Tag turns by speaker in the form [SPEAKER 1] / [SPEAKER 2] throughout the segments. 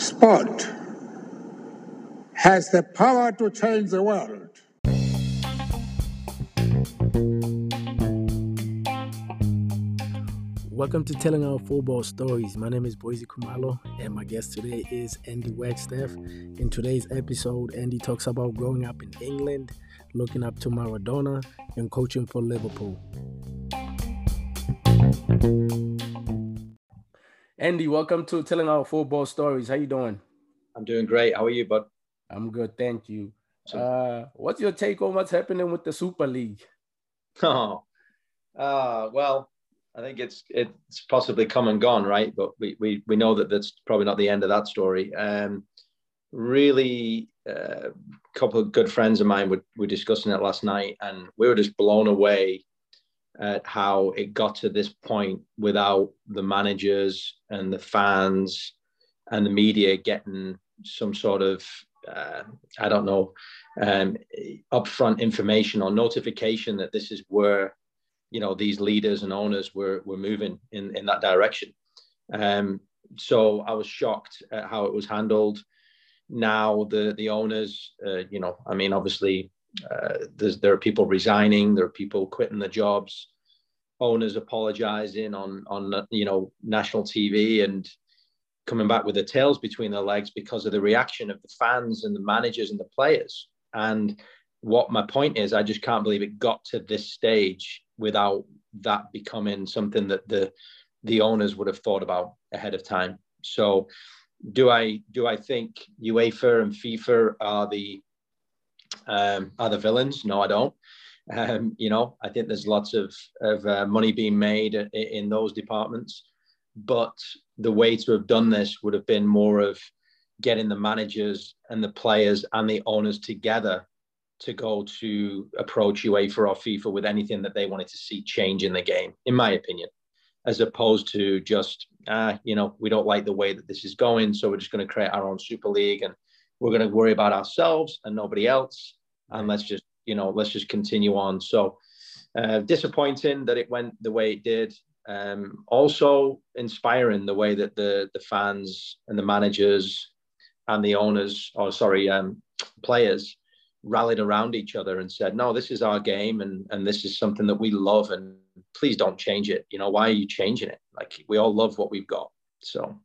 [SPEAKER 1] Sport has the power to change the world.
[SPEAKER 2] Welcome to Telling Our Football Stories. My name is Boise Kumalo, and my guest today is Andy Wagstaff. In today's episode, Andy talks about growing up in England, looking up to Maradona, and coaching for Liverpool. Andy, welcome to Telling Our Football Stories. How you doing?
[SPEAKER 3] I'm doing great. How are you, bud?
[SPEAKER 2] I'm good, thank you. Uh, what's your take on what's happening with the Super League?
[SPEAKER 3] Oh, uh, well, I think it's it's possibly come and gone, right? But we we, we know that that's probably not the end of that story. Um, really, a uh, couple of good friends of mine were, were discussing it last night, and we were just blown away at how it got to this point without the managers and the fans and the media getting some sort of uh, I don't know um, upfront information or notification that this is where you know these leaders and owners were were moving in in that direction. Um, so I was shocked at how it was handled. Now the the owners, uh, you know, I mean, obviously Uh, there are people resigning, there are people quitting the jobs, owners apologizing on on you know national TV and coming back with their tails between their legs because of the reaction of the fans and the managers and the players. And what my point is, I just can't believe it got to this stage without that becoming something that the the owners would have thought about ahead of time. So do I do I think UEFA and FIFA are the um, are the villains? No, I don't. Um, you know, I think there's lots of of uh, money being made in, in those departments, but the way to have done this would have been more of getting the managers and the players and the owners together to go to approach UEFA or FIFA with anything that they wanted to see change in the game, in my opinion, as opposed to just, ah, you know, we don't like the way that this is going, so we're just going to create our own Super League and we're going to worry about ourselves and nobody else, and let's just, you know, let's just continue on. So, uh, disappointing that it went the way it did. Um, also inspiring the way that the the fans and the managers and the owners, or sorry, um, players rallied around each other and said, "No, this is our game, and and this is something that we love, and please don't change it. You know, why are you changing it? Like we all love what we've got." So,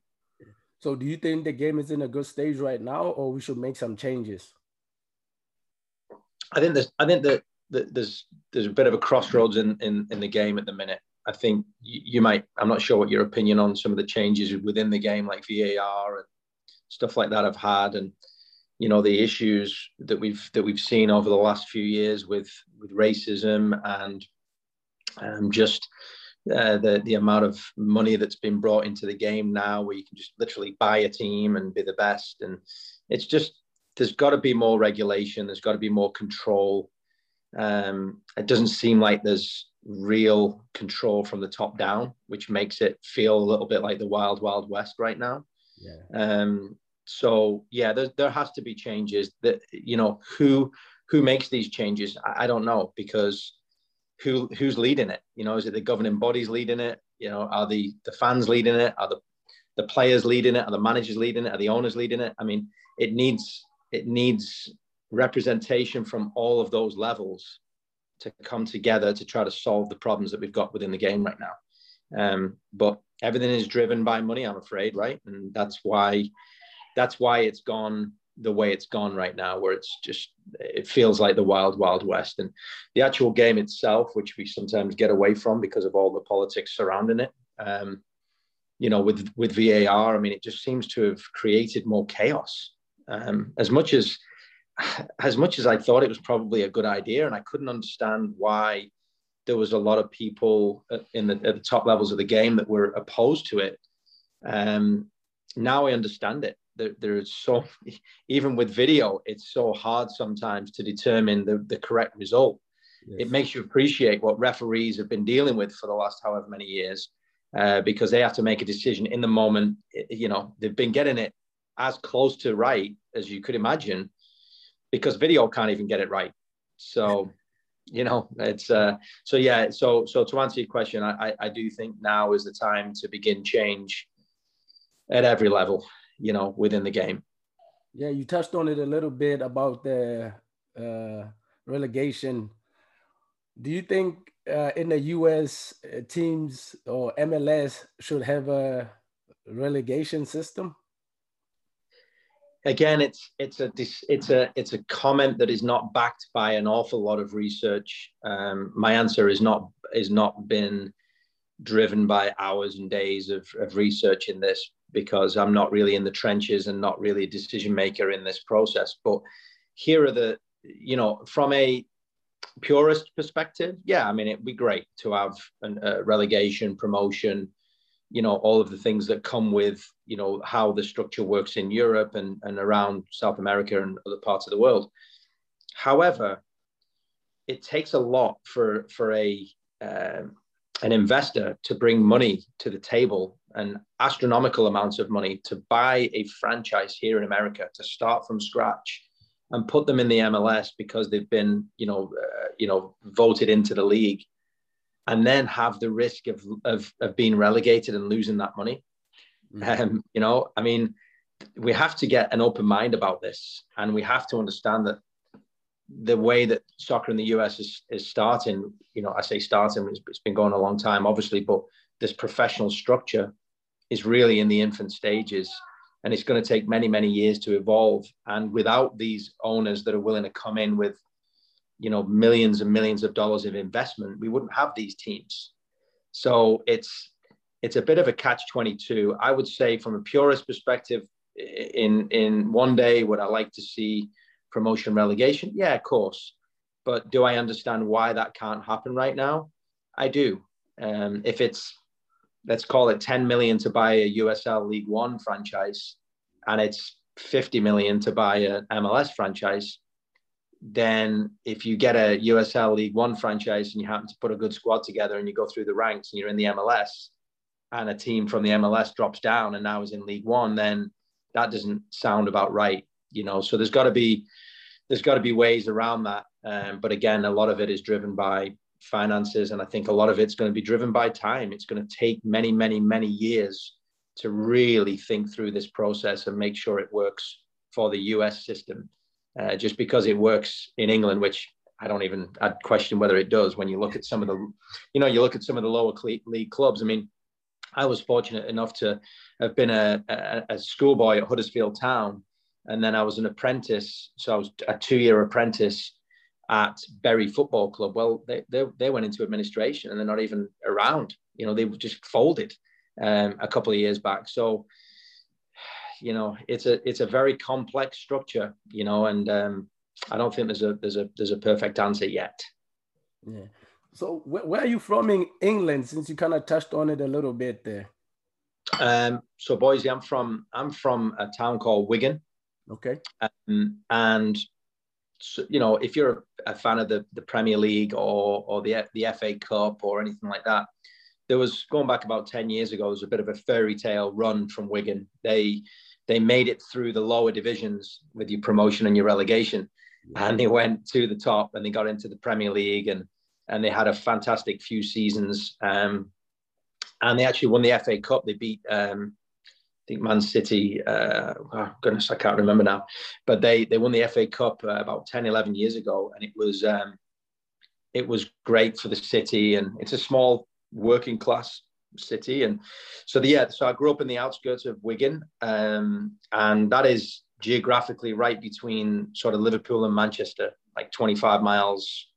[SPEAKER 2] so do you think the game is in a good stage right now, or we should make some changes?
[SPEAKER 3] I think there's, I think that, that there's there's a bit of a crossroads in in in the game at the minute. I think you, you might. I'm not sure what your opinion on some of the changes within the game, like VAR and stuff like that, I've had, and you know the issues that we've that we've seen over the last few years with with racism and um, just uh, the the amount of money that's been brought into the game now, where you can just literally buy a team and be the best, and it's just there's got to be more regulation. There's got to be more control. Um, it doesn't seem like there's real control from the top down, which makes it feel a little bit like the wild wild west right now. Yeah. Um, so yeah, there, there has to be changes. That you know who who makes these changes, I, I don't know because who who's leading it? You know, is it the governing bodies leading it? You know, are the the fans leading it? Are the the players leading it? Are the managers leading it? Are the owners leading it? I mean, it needs it needs representation from all of those levels to come together to try to solve the problems that we've got within the game right now. Um, but everything is driven by money, I'm afraid, right? And that's why that's why it's gone the way it's gone right now, where it's just it feels like the wild, wild west. And the actual game itself, which we sometimes get away from because of all the politics surrounding it. Um, you know, with with VAR, I mean, it just seems to have created more chaos. Um, as much as as much as I thought it was probably a good idea, and I couldn't understand why there was a lot of people in the, at the top levels of the game that were opposed to it. Um, now I understand it there, there's so even with video it's so hard sometimes to determine the, the correct result. Yes. it makes you appreciate what referees have been dealing with for the last however many years uh, because they have to make a decision in the moment you know they've been getting it as close to right as you could imagine because video can't even get it right. So you know it's uh so yeah so so to answer your question I, I i do think now is the time to begin change at every level you know, within the game.
[SPEAKER 2] Yeah, you touched on it a little bit about the uh, relegation. Do you think uh, in the U.S. Uh, teams or MLS should have a relegation system?
[SPEAKER 3] Again, it's it's a it's a it's a comment that is not backed by an awful lot of research. Um, my answer is not is not been driven by hours and days of, of research in this because I'm not really in the trenches and not really a decision maker in this process. But here are the you know from a purist perspective, yeah, I mean, it'd be great to have a relegation, promotion, you know, all of the things that come with, you know, how the structure works in Europe and, and around South America and other parts of the world. However, it takes a lot for for a uh, an investor to bring money to the table and astronomical amount of money to buy a franchise here in America to start from scratch and put them in the MLS because they've been, you know, uh, you know, voted into the league, and then have the risk of of, of being relegated and losing that money. Mm-hmm. Um, you know, I mean, we have to get an open mind about this, and we have to understand that the way that soccer in the US is, is starting, you know, I say starting, it's, it's been going a long time, obviously, but this professional structure is really in the infant stages and it's going to take many many years to evolve. And without these owners that are willing to come in with you know millions and millions of dollars of investment we wouldn't have these teams. So it's it's a bit of a catch 22 i would say from a purist perspective in in one day would i like to see promotion relegation? Yeah of course. But do i understand why that can't happen right now? I do. Um, if it's let's call it 10 million to buy a USL League One franchise and it's 50 million to buy an MLS franchise, then if you get a USL League One franchise and you happen to put a good squad together and you go through the ranks and you're in the MLS and a team from the MLS drops down and now is in League One, then that doesn't sound about right, you know. So there's got to be there's got to be ways around that. Um, but again, a lot of it is driven by finances. And I think a lot of it's going to be driven by time. It's going to take many, many, many years to really think through this process and make sure it works for the US system. Uh, just because it works in England, which I don't even I'd question whether it does when you look at some of the, you know, you look at some of the lower league clubs. I mean, I was fortunate enough to have been a, a, a schoolboy at Huddersfield Town, and then I was an apprentice. So I was a two-year apprentice at Bury Football Club. Well, they, they, they went into administration and they're not even around. You know, they were just folded um, a couple of years back. So, you know, it's a it's a very complex structure. You know, and um, I don't think there's a there's a there's a perfect answer yet.
[SPEAKER 2] Yeah. So where, where are you from in England? Since you kind of touched on it a little bit there.
[SPEAKER 3] Um, so Boise, I'm from I'm from a town called Wigan.
[SPEAKER 2] Okay.
[SPEAKER 3] Um, and you know, if you're a fan of the, the Premier League or or the the FA Cup or anything like that, there was going back about 10 years ago, there was a bit of a fairy tale run from Wigan. They they made it through the lower divisions with your promotion and your relegation. And they went to the top and they got into the Premier League and and they had a fantastic few seasons. Um, and they actually won the FA Cup. They beat um, think Man City, uh, oh goodness, I can't remember now, but they they won the FA Cup uh, about 10, 11 years ago, and it was um, it was great for the city, and it's a small working class city, and so the, yeah, so I grew up in the outskirts of Wigan, um, and that is geographically right between sort of Liverpool and Manchester, like 25 miles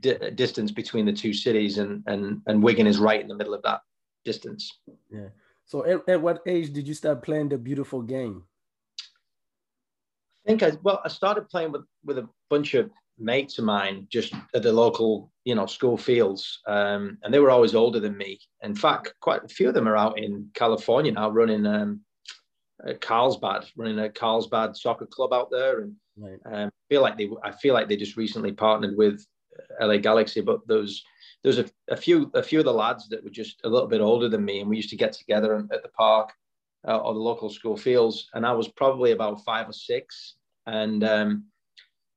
[SPEAKER 3] di- distance between the two cities, and and and Wigan is right in the middle of that distance.
[SPEAKER 2] Yeah. So at, at what age did you start playing the beautiful game?
[SPEAKER 3] I think I well, I started playing with with a bunch of mates of mine just at the local, you know, school fields, um, and they were always older than me. In fact, quite a few of them are out in California now, running um, Carlsbad, running a Carlsbad soccer club out there, and right. um, feel like they, I feel like they just recently partnered with LA Galaxy, but those there's a, a few a few of the lads that were just a little bit older than me, and we used to get together at the park uh, or the local school fields. And I was probably about five or six, and um,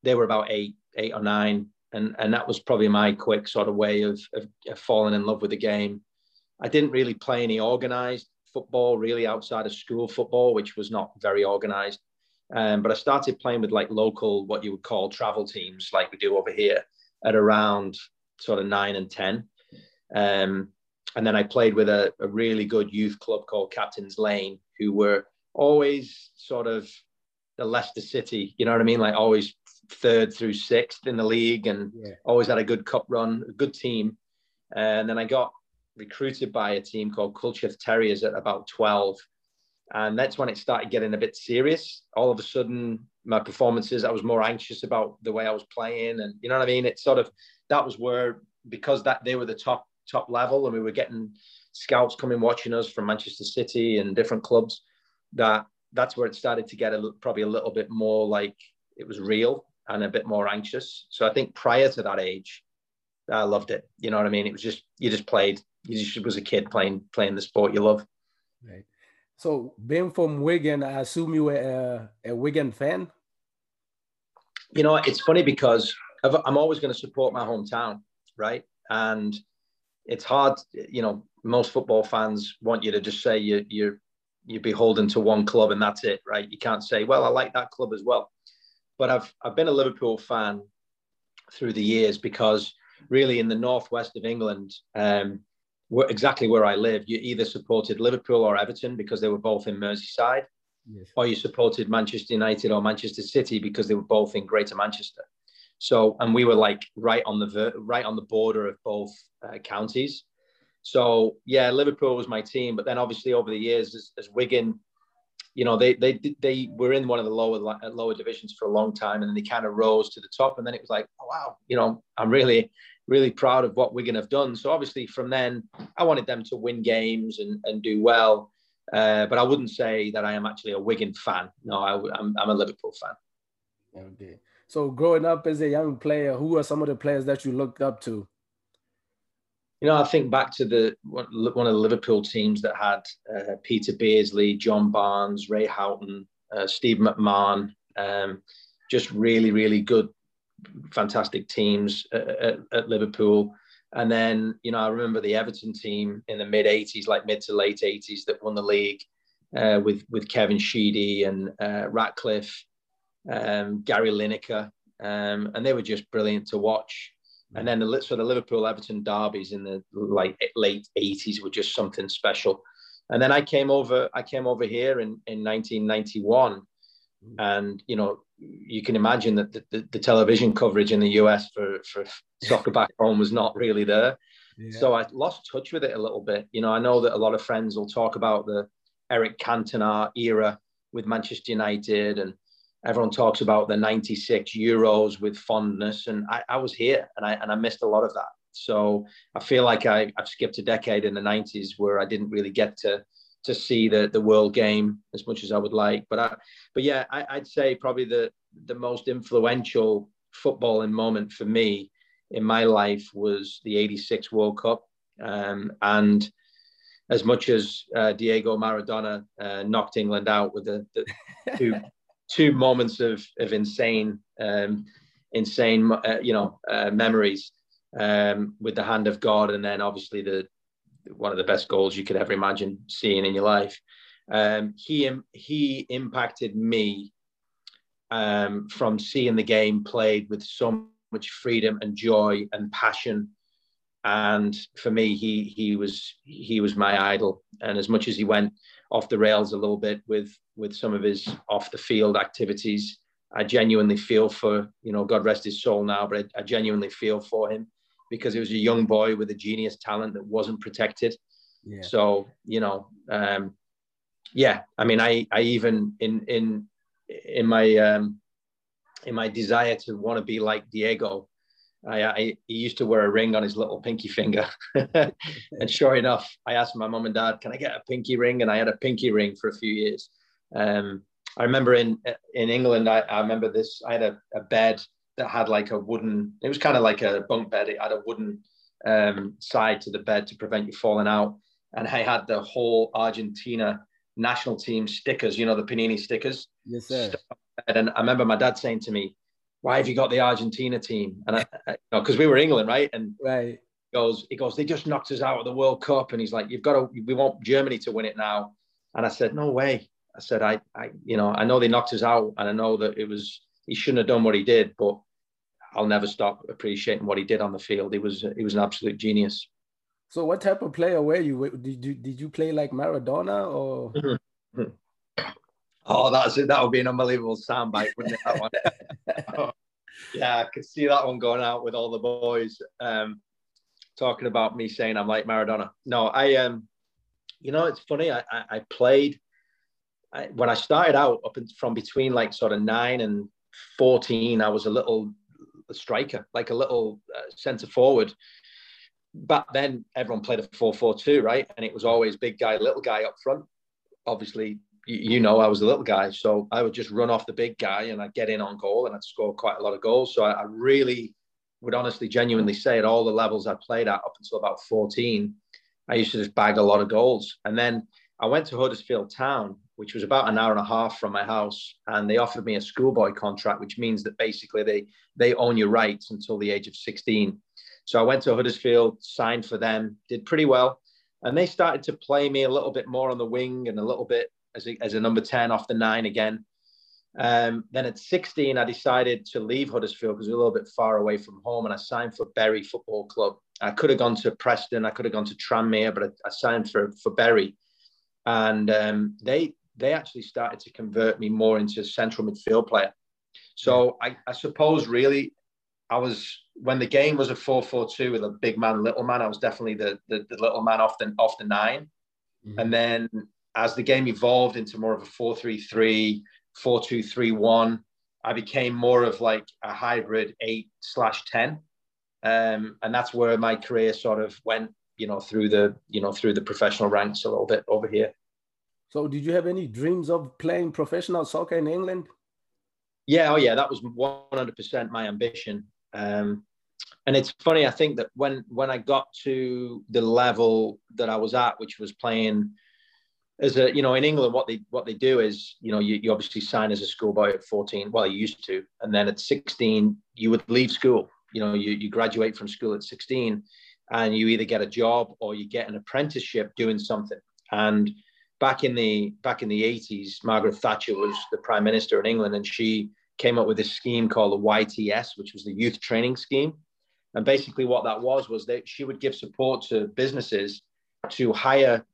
[SPEAKER 3] they were about eight, eight or nine, and and that was probably my quick sort of way of, of, of falling in love with the game. I didn't really play any organized football really outside of school football, which was not very organized. Um, but I started playing with like local, what you would call travel teams, like we do over here, at around sort of nine and ten. Um, and then I played with a, a really good youth club called Captain's Lane, who were always sort of the Leicester City, you know what I mean? Like always third through sixth in the league and yeah. always had a good cup run, a good team. And then I got recruited by a team called Culcheth Terriers at about 12. And that's when it started getting a bit serious. All of a sudden, my performances, I was more anxious about the way I was playing. And you know what I mean? It's sort of that was where because that they were the top top level and we were getting scouts coming watching us from Manchester City and different clubs that that's where it started to get a, probably a little bit more like it was real and a bit more anxious. So I think prior to that age, I loved it. You know what I mean? It was just you just played. You just was a kid playing playing the sport you love.
[SPEAKER 2] Right. So being from Wigan, I assume you were a, a Wigan fan.
[SPEAKER 3] You know, it's funny because I'm always going to support my hometown, right? And it's hard. You know, most football fans want you to just say you, you're you're beholden to one club and that's it, right? You can't say, well, I like that club as well. But I've I've been a Liverpool fan through the years because really in the northwest of England, um, exactly where I live, you either supported Liverpool or Everton because they were both in Merseyside, yes. or you supported Manchester United or Manchester City because they were both in Greater Manchester. So, and we were like right on the right on the border of both uh, counties. So, yeah, Liverpool was my team, but then obviously over the years, as, as Wigan you know, they they they were in one of the lower lower divisions for a long time, and then they kind of rose to the top, and then it was like, oh, wow, you know, I'm really really proud of what Wigan have done. So obviously, from then, I wanted them to win games and and do well, uh, but I wouldn't say that I am actually a Wigan fan. No, I, I'm I'm a Liverpool fan.
[SPEAKER 2] Okay. So growing up as a young player, who are some of the players that you looked up to?
[SPEAKER 3] you know, I think back to the one of the Liverpool teams that had uh, Peter Beardsley, John Barnes, Ray Houghton, uh, Steve McMahon, um, just really, really good, fantastic teams at, at, at, Liverpool. And then, you know, I remember the Everton team in the mid 80s, like mid to late 80s, that won the league uh, with, with Kevin Sheedy and uh, Ratcliffe, um, Gary Lineker. Um, and they were just brilliant to watch. And then the so the Liverpool Everton derbies in the like late 80s were just something special. And then I came over, I came over here in, in 1991. And you know, you can imagine that the, the, the television coverage in the US for, for soccer back home was not really there. Yeah. So I lost touch with it a little bit. You know, I know that a lot of friends will talk about the Eric Cantona era with Manchester United and everyone talks about the 96 euros with fondness and I, I, was here and I, and I missed a lot of that so i feel like I, i've skipped a decade in the 90s where i didn't really get to to see the the world game as much as i would like. But i but yeah I, i'd say probably the the most influential footballing moment for me in my life was the 86 world cup. Um, and as much as uh, Diego Maradona uh, knocked England out with the, the two two moments of of insane, um, insane, uh, you know, uh, memories um, with the hand of God, and then obviously the one of the best goals you could ever imagine seeing in your life. Um, he he impacted me um, from seeing the game played with so much freedom and joy and passion. And for me, he he was he was my idol. And as much as he went off the rails a little bit with with some of his off the field activities. I genuinely feel for you know God rest his soul now, but I, I genuinely feel for him because he was a young boy with a genius talent that wasn't protected. Yeah. So you know, um, yeah. I mean, I I even in in in my um, in my desire to want to be like Diego, I, I, he used to wear a ring on his little pinky finger. and sure enough, I asked my mom and dad, "Can I get a pinky ring?" And I had a pinky ring for a few years. Um, I remember in in England, I, I remember this. I had a, a, bed that had like a wooden. It was kind of like a bunk bed. It had a wooden um, side to the bed to prevent you falling out. And I had the whole Argentina national team stickers. You know the Panini stickers.
[SPEAKER 2] Yes, sir.
[SPEAKER 3] And I remember my dad saying to me, why have you got the Argentina team? And I, because you know, we were England, right? And
[SPEAKER 2] right.
[SPEAKER 3] goes, he goes, they just knocked us out of the World Cup, and he's like, you've got to, we want Germany to win it now. And I said, no way. I said, I, I, you know, I know they knocked us out, and I know that it was he shouldn't have done what he did, but I'll never stop appreciating what he did on the field. He was he was an absolute genius.
[SPEAKER 2] So, what type of player were you? Did you did you play like Maradona or?
[SPEAKER 3] oh, that's it. That would be an unbelievable soundbite, wouldn't it? That one. yeah, I could see that one going out with all the boys um, talking about me saying I'm like Maradona. No, I um, you know, it's funny. I I, I played I, when I started out up in, from between like sort of nine and fourteen. I was a little striker, like a little uh, centre forward. Back then, everyone played a 4 4 2, right? And it was always big guy, little guy up front. Obviously, you, know, I was a little guy. So I would just run off the big guy and I'd get in on goal and I'd score quite a lot of goals. So I, I really would honestly, genuinely say at all the levels I played at up until about 14, I used to just bag a lot of goals. And then I went to Huddersfield Town, which was about an hour and a half from my house, and they offered me a schoolboy contract, which means that basically they they own your rights until the age of 16. So I went to Huddersfield, signed for them, did pretty well, and they started to play me a little bit more on the wing and a little bit as a, as a number 10 off the nine again. Um, then at 16, I decided to leave Huddersfield because was a little bit far away from home, and I signed for Bury Football Club. I could have gone to Preston, I could have gone to Tranmere, but I, I signed for for Bury, and um, they they actually started to convert me more into a central midfield player. So I, I suppose really I was when the game was a 4-4-2 with a big man, little man, I was definitely the the, the little man off the off the 9 mm-hmm. And then as the game evolved into more of a 4-3-3, 4-2-3-1, I became more of like a hybrid eight slash 10. Um, and that's where my career sort of went, you know, through the, you know, through the professional ranks a little bit over here.
[SPEAKER 2] So, did you have any dreams of playing professional soccer in England?
[SPEAKER 3] Yeah, oh yeah, that was one hundred percent my ambition. Um, and it's funny, I think that when when I got to the level that I was at, which was playing as a you know in England, what they what they do is you know you, you obviously sign as a schoolboy at fourteen. Well, you used to, and then at sixteen you would leave school. You know, you you graduate from school at sixteen, and you either get a job or you get an apprenticeship doing something. And back in the back in the 80s, Margaret Thatcher was the prime minister in England, and she came up with this scheme called the YTS, which was the youth training scheme. And basically, what that was was that she would give support to businesses to hire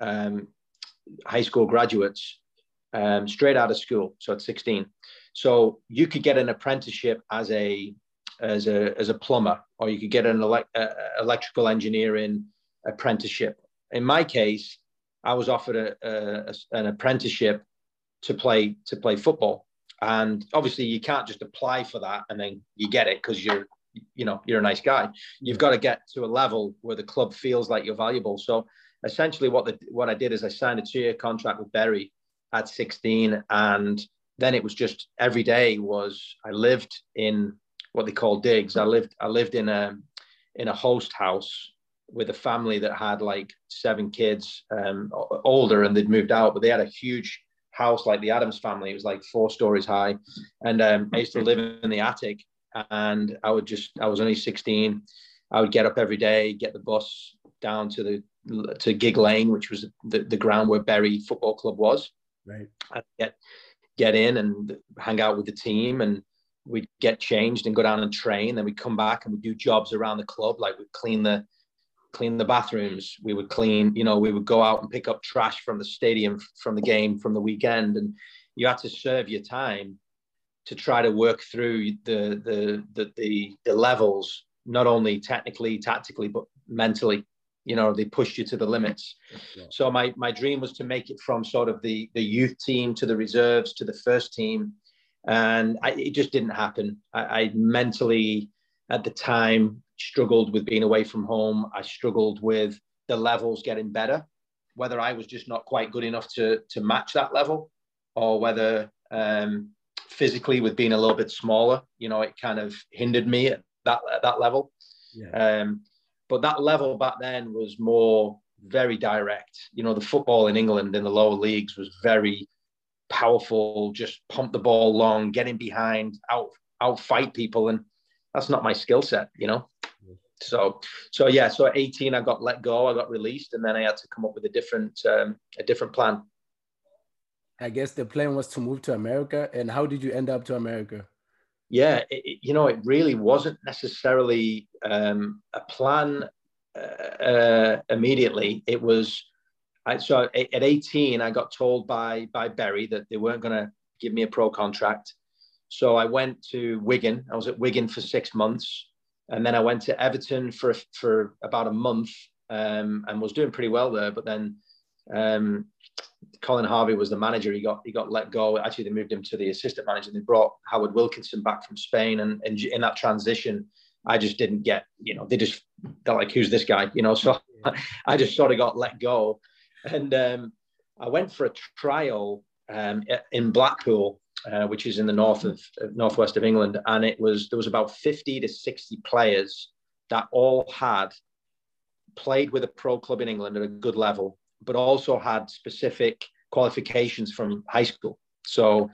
[SPEAKER 3] um, high school graduates um, straight out of school, so at 16. So you could get an apprenticeship as a as a as a plumber, or you could get an uh, electrical engineering apprenticeship. In my case, I was offered a, a, an apprenticeship to play to play football, and obviously you can't just apply for that and then you get it because you're you know you're a nice guy. You've got to get to a level where the club feels like you're valuable. So essentially, what the what I did is I signed a two year contract with Bury at 16, and then it was just every day was I lived in what they call digs. I lived I lived in a in a host house with a family that had like seven kids, um, older, and they'd moved out, but they had a huge house like the Addams family. It was like four stories high, and um, I used to live in the attic. And I would just, I was only 16. I would get up every day, get the bus down to the to Gigg Lane, which was the, the ground where Bury Football Club was.
[SPEAKER 2] Right.
[SPEAKER 3] I'd get get in and hang out with the team, and we'd get changed and go down and train. Then we'd come back and we'd do jobs around the club, like we'd clean the clean the bathrooms. We would clean, you know, we would go out and pick up trash from the stadium from the game from the weekend, and you had to serve your time to try to work through the the the the, the levels, not only technically, tactically, but mentally. You know, they pushed you to the limits. Yeah. So my my dream was to make it from sort of the the youth team to the reserves to the first team, and I, it just didn't happen. I, I mentally at the time struggled with being away from home. I struggled with the levels getting better, whether I was just not quite good enough to to match that level, or whether um, physically with being a little bit smaller, you know, it kind of hindered me at that at that level. Yeah. Um, but that level back then was more very direct. You know, the football in England in the lower leagues was very powerful. Just pump the ball long, get in behind, out out fight people, and that's not my skill set. You know. So, so yeah, so at 18, I got let go, I got released, and then I had to come up with a different, um, a different plan.
[SPEAKER 2] I guess the plan was to move to America. And how did you end up to America?
[SPEAKER 3] Yeah, it, you know, it really wasn't necessarily um, a plan uh, uh, immediately. It was, I, so at 18, I got told by by Bury that they weren't going to give me a pro contract. So I went to Wigan. I was at Wigan for six months, and then I went to Everton for for about a month um, and was doing pretty well there. But then um, Colin Harvey was the manager. He got he got let go. Actually, they moved him to the assistant manager. They brought Howard Wilkinson back from Spain, and, and in that transition, I just didn't get. You know, they just they're like, "Who's this guy?" You know, so I just sort of got let go, and um, I went for a trial um, in Blackpool, uh, which is in the north of northwest of England, and it was there was about fifty to sixty players that all had played with a pro club in England at a good level but also had specific qualifications from high school. So,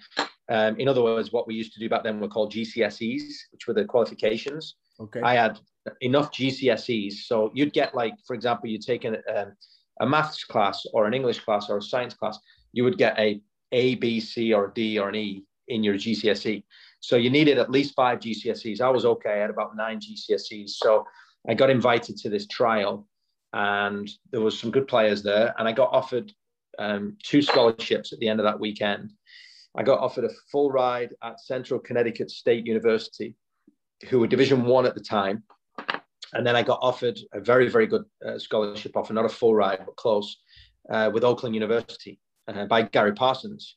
[SPEAKER 3] um, in other words, what we used to do back then were called GCSEs, which were the qualifications. Okay. I had enough GCSEs. So you'd get like, for example, you'd take an, um, a maths class or an English class or a science class, you would get a A, B, C, or D or an E in your GCSE. So you needed at least five GCSEs. I was okay. I had about nine GCSEs. So I got invited to this trial and there was some good players there. And I got offered um, two scholarships at the end of that weekend. I got offered a full ride at Central Connecticut State University, who were Division One at the time, and then I got offered a very, very good uh, scholarship offer, not a full ride, but close, uh, with Oakland University uh, by Gary Parsons.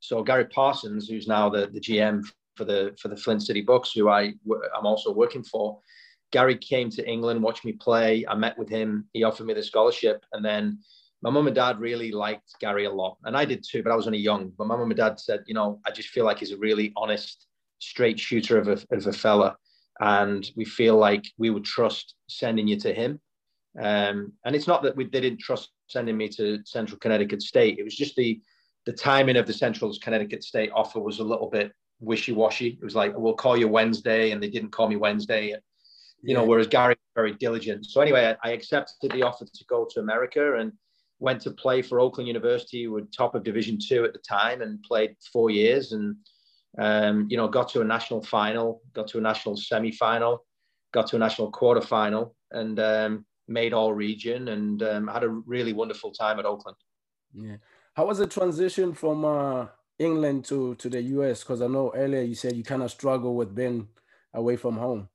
[SPEAKER 3] So Gary Parsons, who's now the, the GM for the for the Flint City Bucks, who I I'm also working for, Gary came to England, watched me play. I met with him. He offered me the scholarship. And then my mum and dad really liked Gary a lot. And I did too, but I was only young. But my mum and dad said, you know, I just feel like he's a really honest, straight shooter of a, of a fella. And we feel like we would trust sending you to him. Um, and it's not that we they didn't trust sending me to Central Connecticut State. It was just the the timing of the Central Connecticut State offer was a little bit wishy-washy. It was like, we'll call you Wednesday, and they didn't call me Wednesday you know, whereas Gary very diligent. So anyway, I, I accepted the offer to go to America and went to play for Oakland University, who were top of Division Two at the time, and played four years, and um, you know, got to a national final, got to a national semi-final, got to a national quarter-final, and um, made all region, and um, had a really wonderful time at Oakland.
[SPEAKER 2] Yeah, how was the transition from uh, England to to the US? Because I know earlier you said you kind of struggle with being away from home.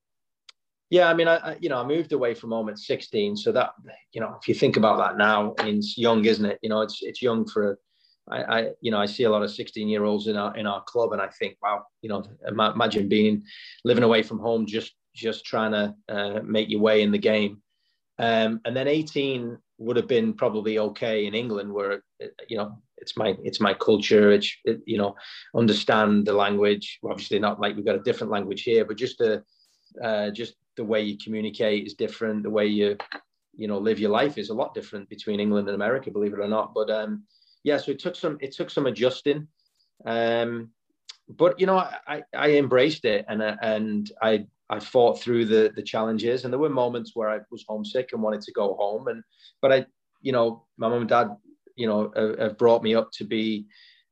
[SPEAKER 3] Yeah, I mean, I, you know, I moved away from home at 16, so that you know, if you think about that now, I mean, it's young, isn't it? You know, it's it's young for. I, I you know, I see a lot of 16 year olds in our in our club, and I think, wow, you know, imagine being living away from home, just just trying to uh, make your way in the game. Um, and then 18 would have been probably okay in England, where you know it's my it's my culture. It's it, you know understand the language. Obviously, not like we've got a different language here, but just the uh, just the way you communicate is different. The way you, you know, live your life is a lot different between England and America, believe it or not. But um, yeah, so it took some it took some adjusting. Um, but you know, I, I embraced it and and I I fought through the the challenges. And there were moments where I was homesick and wanted to go home. And but I, you know, my mom and dad, you know, have, have brought me up to be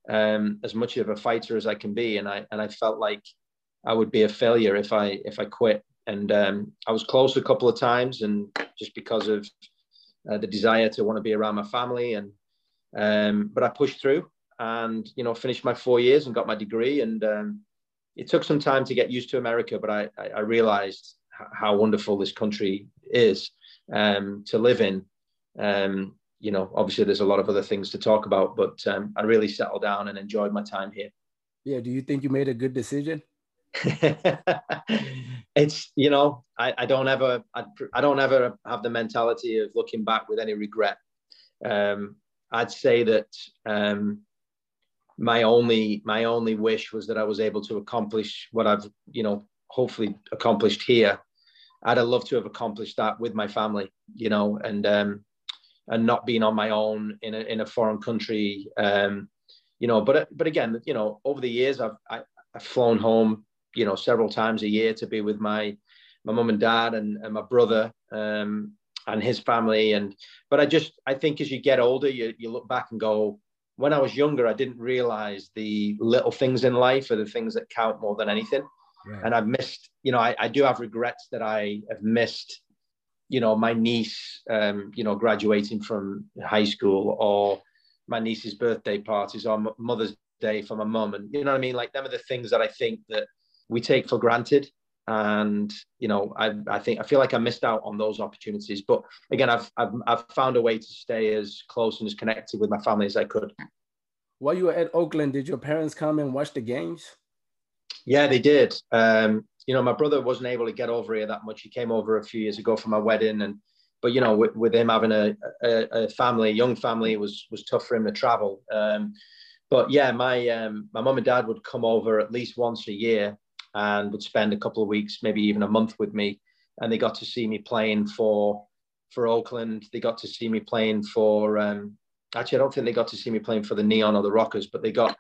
[SPEAKER 3] um, as much of a fighter as I can be. And I and I felt like I would be a failure if I if I quit and um, I was close a couple of times, and just because of uh, the desire to want to be around my family, and um, but I pushed through, and you know finished my four years and got my degree, and um, it took some time to get used to America, but I, I, I realized how wonderful this country is um, to live in. Um, you know, obviously there's a lot of other things to talk about, but um, I really settled down and enjoyed my time here.
[SPEAKER 2] Yeah. Do you think you made a good decision?
[SPEAKER 3] it's you know I, I don't ever I, I don't ever have the mentality of looking back with any regret. Um, I'd say that um, my only my only wish was that I was able to accomplish what I've you know hopefully accomplished here. I'd have loved to have accomplished that with my family, you know, and um, and not being on my own in a in a foreign country, um, you know. But but again, you know, over the years I've I, have i have flown home you know several times a year to be with my my mum and dad and, and my brother um, and his family. And but I just I think as you get older, you you look back and go, when I was younger, I didn't realize the little things in life are the things that count more than anything. Right. And I've missed, you know, I, I do have regrets that I have missed you know, my niece, um, you know, graduating from high school or my niece's birthday parties or Mother's Day for my mum. And you know what I mean? Like them are the things that I think that we take for granted. And, you know, I, I think, I feel like I missed out on those opportunities. But again, I've, I've, I've found a way to stay as close and as connected with my family as I could.
[SPEAKER 2] While you were at Oakland, did your parents come and watch the games?
[SPEAKER 3] Yeah, they did. Um, you know, my brother wasn't able to get over here that much. He came over a few years ago for my wedding, and but you know, with, with him having a, a, a, family, a young family, it was was tough for him to travel. Um, but yeah, my um, my mum and dad would come over at least once a year and would spend a couple of weeks, maybe even a month with me, and they got to see me playing for for Oakland. They got to see me playing for. Um, actually, I don't think they got to see me playing for the Neon or the Rockers, but they got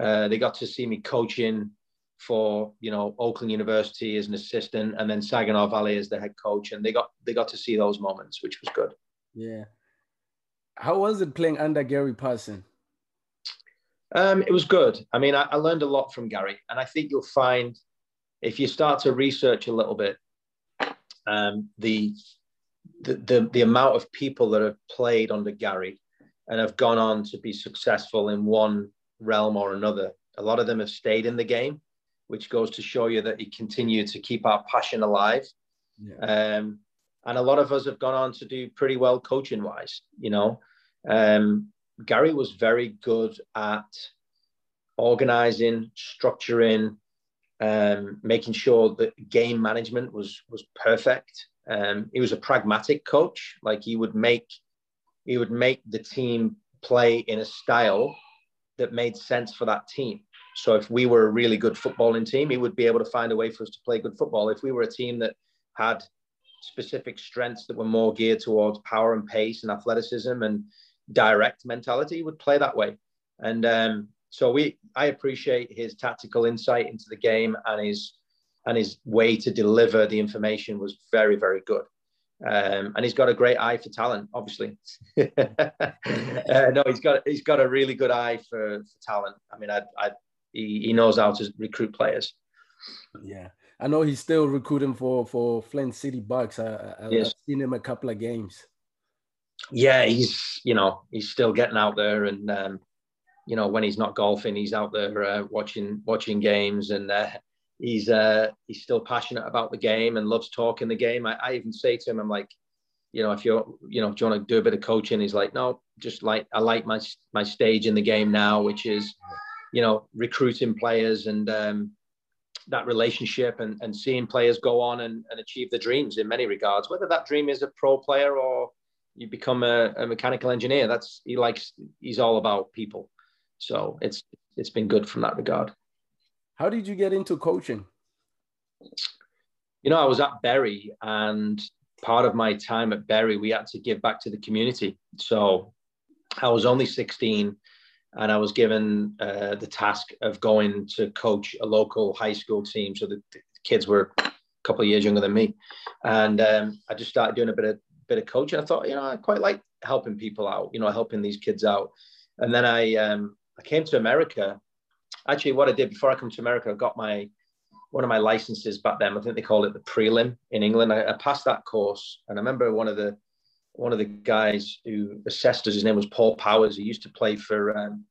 [SPEAKER 3] uh, they got to see me coaching for you know Oakland University as an assistant, and then Saginaw Valley as the head coach, and they got they got to see those moments, which was good.
[SPEAKER 2] Yeah. How was it playing under Gary Parson?
[SPEAKER 3] Um, it was good. I mean, I, I learned a lot from Gary, and I think you'll find if you start to research a little bit, um, the, the the the amount of people that have played under Gary and have gone on to be successful in one realm or another. A lot of them have stayed in the game which goes to show you that he continued to keep our passion alive. Yeah. Um, and a lot of us have gone on to do pretty well coaching wise. You know, um, Gary was very good at organizing, structuring, um, making sure that game management was was perfect. Um, he was a pragmatic coach. Like he would make he would make the team play in a style that made sense for that team. So if we were a really good footballing team, he would be able to find a way for us to play good football. If we were a team that had specific strengths that were more geared towards power and pace and athleticism and direct mentality, he would play that way. And um, so we, I appreciate his tactical insight into the game and his and his way to deliver the information was very, very good. Um, and he's got a great eye for talent, obviously. uh, no, he's got he's got a really good eye for, for talent. I mean, I, I he, he knows how to recruit players.
[SPEAKER 2] Yeah, I know he's still recruiting for for Flint City Bucks. I, I, yes. I've seen him a couple of games.
[SPEAKER 3] Yeah, he's you know he's still getting out there, and um, you know when he's not golfing, he's out there uh, watching watching games, and uh, he's uh, he's still passionate about the game and loves talking the game. I, I even say to him, I'm like, you know, if you're, you know, do you want to do a bit of coaching? He's like, no, just like I like my my stage in the game now, which is you know, recruiting players and um, that relationship and, and seeing players go on and, and achieve their dreams in many regards, whether that dream is a pro player or you become a, a mechanical engineer. That's he likes. He's all about people. So it's it's been good from that regard.
[SPEAKER 2] How did you get into coaching?
[SPEAKER 3] You know, I was at Bury, and part of my time at Bury, we had to give back to the community. So I was only 16 and I was given uh, the task of going to coach a local high school team. So the, the kids were a couple of years younger than me, and um, I just started doing a bit of bit of coaching. I thought, you know, I quite like helping people out, you know, helping these kids out. And then I um, I came to America. Actually, what I did before I come to America, I got my one of my licenses back then. I think they call it the prelim in England. I, I passed that course, and I remember one of the one of the guys who assessed us, his name was Paul Powers. He used to play for um,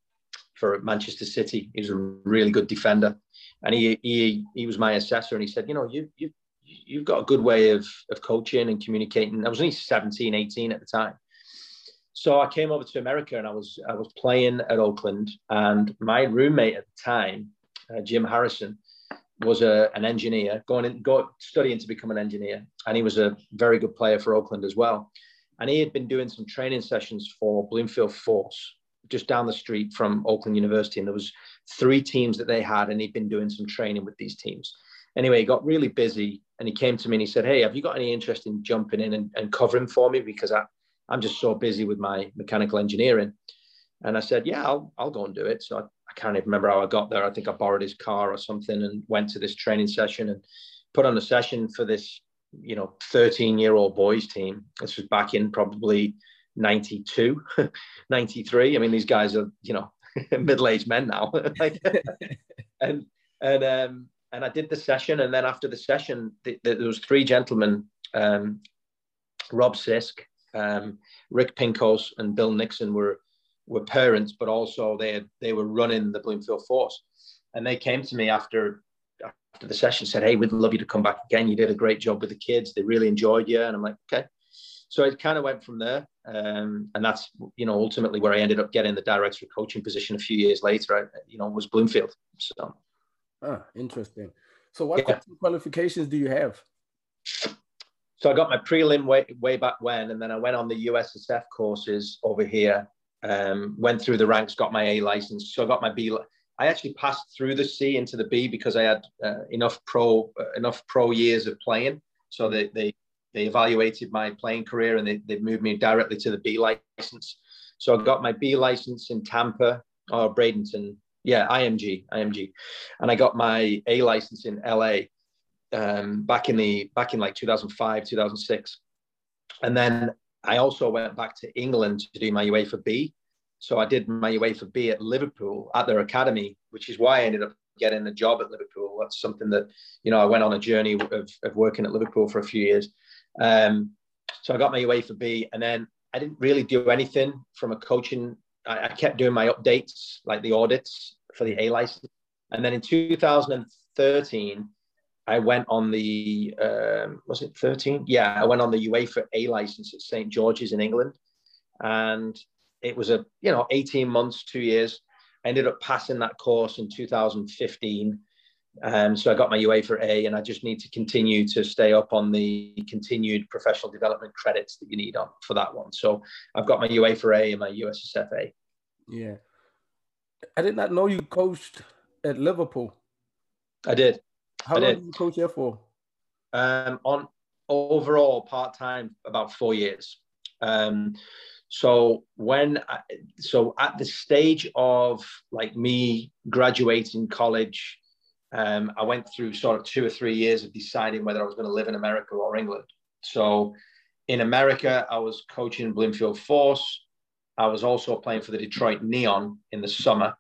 [SPEAKER 3] for Manchester City. He was a really good defender, and he he he was my assessor. And he said, you know, you you you've got a good way of of coaching and communicating. I was only 17, 18 at the time. So I came over to America and I was I was playing at Oakland, and my roommate at the time, uh, Jim Harrison, was a, an engineer going in, go studying to become an engineer, and he was a very good player for Oakland as well. And he had been doing some training sessions for Bloomfield Force just down the street from Oakland University, and there was three teams that they had, and he'd been doing some training with these teams. Anyway, he got really busy, and he came to me and he said, "Hey, have you got any interest in jumping in and, and covering for me? Because I, I'm just so busy with my mechanical engineering?" And I said, "Yeah, I'll I'll go and do it." So I, I can't even remember how I got there. I think I borrowed his car or something and went to this training session and put on a session for this you know 13 year old boys team. This was back in probably 92, 93. I mean, these guys are you know middle aged men now. and and um, and I did the session, and then after the session, the, the, there was three gentlemen, um, Rob Sisk, um, Rick Pinkos, and Bill Nixon were were parents, but also they had, they were running the Bloomfield Force, and they came to me after after the session said, "Hey, we'd love you to come back again. You did a great job with the kids. They really enjoyed you." And I'm like, "Okay." So it kind of went from there, um, and that's you know ultimately where I ended up getting the director of coaching position a few years later. I, you know, was Bloomfield. So,
[SPEAKER 2] ah, interesting. So, what yeah. qualifications do you have?
[SPEAKER 3] So I got my prelim way, way back when, and then I went on the USSF courses over here. Um, went through the ranks, got my A license. So I got my B. I actually passed through the C into the B because I had uh, enough pro uh, enough pro years of playing. So they they they evaluated my playing career and they, they moved me directly to the B license. So I got my B license in Tampa or Bradenton, yeah, IMG, IMG, and I got my A license in LA um, back in the back in like 2005, 2006, and then I also went back to England to do my UEFA B. So I did my UEFA B at Liverpool at their academy, which is why I ended up getting a job at Liverpool. That's something that, you know, I went on a journey of, of working at Liverpool for a few years. Um, so I got my UEFA B and then I didn't really do anything from a coaching. I, I kept doing my updates, like the audits for the A license. And then in 2013, I went on the um, was it 13? Yeah, I went on the UEFA A license at St George's in England, and it was a you know 18 months, two years. I ended up passing that course in 2015. Um, so I got my UEFA A, and I just need to continue to stay up on the continued professional development credits that you need on for that one. So I've got my UEFA A and my USSF A.
[SPEAKER 2] Yeah, I did not know you coached at Liverpool.
[SPEAKER 3] I did.
[SPEAKER 2] How long did you coach there for?
[SPEAKER 3] Um, on overall part time, about four years. Um, so when I, so at the stage of like me graduating college, um, I went through sort of two or three years of deciding whether I was going to live in America or England. So in America, I was coaching Bloomfield Force. I was also playing for the Detroit Neon in the summer,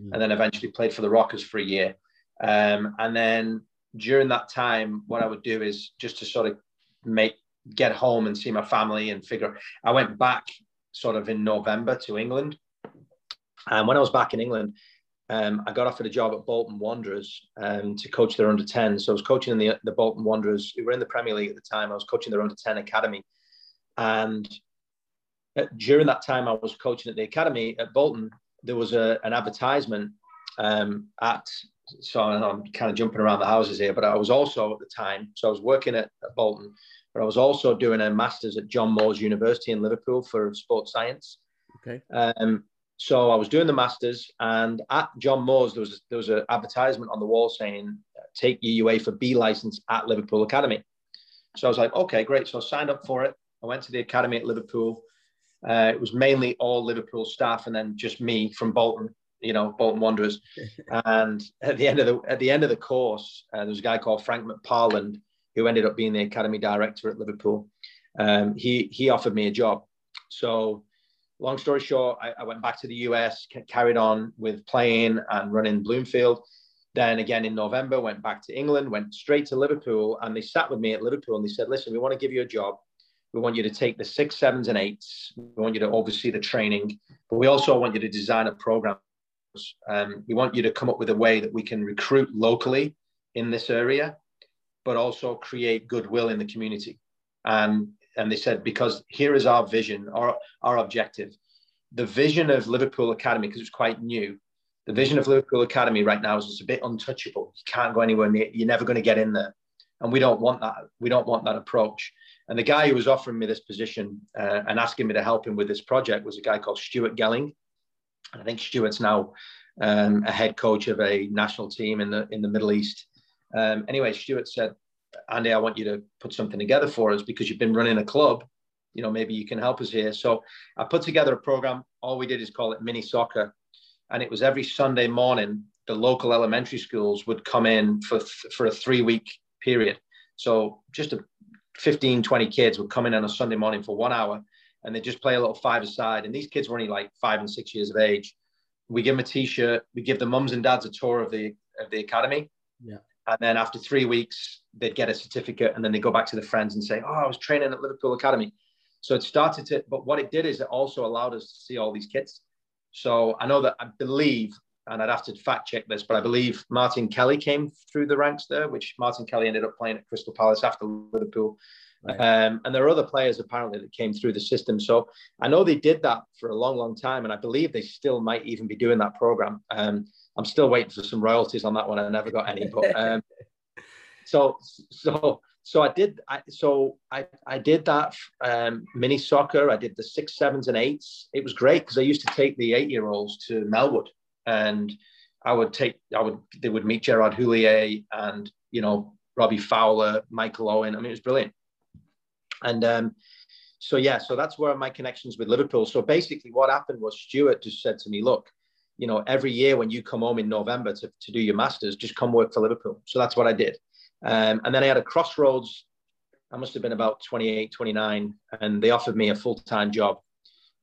[SPEAKER 3] mm. and then eventually played for the Rockers for a year. Um, and then during that time, what I would do is just to sort of make get home and see my family and figure. I went back sort of in November to England, and when I was back in England, um, I got offered a job at Bolton Wanderers um, to coach their under 10. So I was coaching in the, the Bolton Wanderers, who were in the Premier League at the time. I was coaching their under 10 academy. And during that time, I was coaching at the academy at Bolton. There was a, an advertisement um, at so I'm kind of jumping around the houses here, but I was also at the time, so I was working at, at Bolton, but I was also doing a master's at John Moores University in Liverpool for sports science.
[SPEAKER 2] Okay.
[SPEAKER 3] Um, so I was doing the masters, and at John Moores there was there was an advertisement on the wall saying take your UEFA B license at Liverpool Academy. So I was like, okay, great. So I signed up for it. I went to the academy at Liverpool. Uh, it was mainly all Liverpool staff, and then just me from Bolton you know, Bolton Wanderers. and at the end of the at the end of the course, uh, there was a guy called Frank McParland who ended up being the academy director at Liverpool. Um, he he offered me a job. So, long story short, I, I went back to the US, c- carried on with playing and running Bloomfield. Then again in November, went back to England, went straight to Liverpool, and they sat with me at Liverpool and they said, "Listen, we want to give you a job. We want you to take the six, sevens, and eights. We want you to oversee the training, but we also want you to design a program um, we want you to come up with a way that we can recruit locally in this area, but also create goodwill in the community. And and they said because here is our vision, our our objective. The vision of Liverpool Academy, because it's quite new. The vision of Liverpool Academy right now is it's a bit untouchable. You can't go anywhere near. You're never going to get in there, and we don't want that. We don't want that approach. And the guy who was offering me this position uh, and asking me to help him with this project was a guy called Stuart Gelling. I think Stuart's now um, a head coach of a national team in the in the Middle East. Um, anyway, Stuart said, "Andy, I want you to put something together for us because you've been running a club. You know, maybe you can help us here." So I put together a program. All we did is call it mini soccer, and it was every Sunday morning. The local elementary schools would come in for for a three week period. So just a 15, 20 kids would come in on a Sunday morning for one hour and they just play a little five aside. And these kids were only like five and six years of age. We give them a t-shirt, we give the mums and dads a tour of the of the academy.
[SPEAKER 2] Yeah.
[SPEAKER 3] And then after three weeks, they'd get a certificate and then they go back to the friends and say, Oh, I was training at Liverpool Academy. So it started to, but what it did is it also allowed us to see all these kids. So I know that I believe, and I'd have to fact check this, but I believe Martin Kelly came through the ranks there, which Martin Kelly ended up playing at Crystal Palace after Liverpool. Right. Um, and there are other players apparently that came through the system. So I know they did that for a long, long time. And I believe they still might even be doing that program. Um, I'm still waiting for some royalties on that one. I never got any. But um, so, so so I did. I, so I, I did that um, mini soccer. I did the six, sevens, and eights. It was great because I used to take the eight-year-olds to Melwood, and I would take. I would. They would meet Gerard Houllier and you know Robbie Fowler, Michael Owen. I mean, it was brilliant. And um, so yeah, so that's where my connections with Liverpool. So basically, what happened was Stuart just said to me, "Look, you know, every year when you come home in November to, to do your masters, just come work for Liverpool." So that's what I did. Um, and then I had a crossroads. I must have been about 28, 29, and they offered me a full time job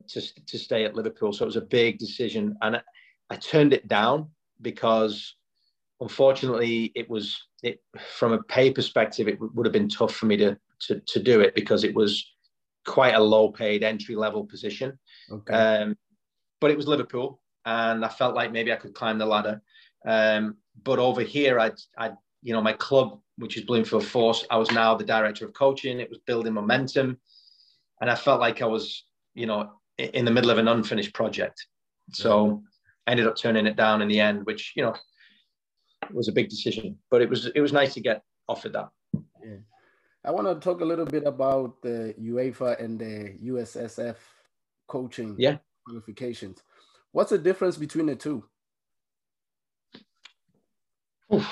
[SPEAKER 3] to, to stay at Liverpool. So it was a big decision. And I, I turned it down because unfortunately it was it from a pay perspective it would have been tough for me to, to to do it because it was quite a low paid entry level position okay. um, but it was liverpool and i felt like maybe i could climb the ladder um, but over here i i you know my club which is Bloomfield Force. I was now the director of coaching. It was building momentum, and I felt like I was, you know, in the middle of an unfinished project. So I ended up turning it down in the end, which you know was a big decision. But it was it was nice to get offered that.
[SPEAKER 2] Yeah. I want to talk a little bit about the UEFA and the USSF coaching
[SPEAKER 3] yeah.
[SPEAKER 2] qualifications. What's the difference between the two?
[SPEAKER 3] Oof.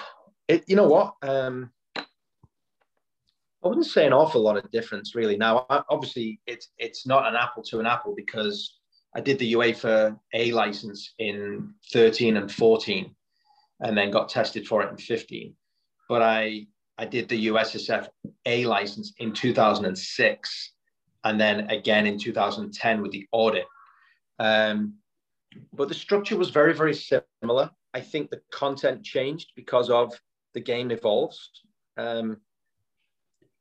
[SPEAKER 3] It, you know what? Um, I wouldn't say an awful lot of difference really. Now, obviously, it's it's not an apple to an apple because I did the UEFA A license in 13 and 14, and then got tested for it in 15. But I I did the USSF A license in 2006, and then again in 2010 with the audit. Um, but the structure was very very similar. I think the content changed because of the game evolves. Um,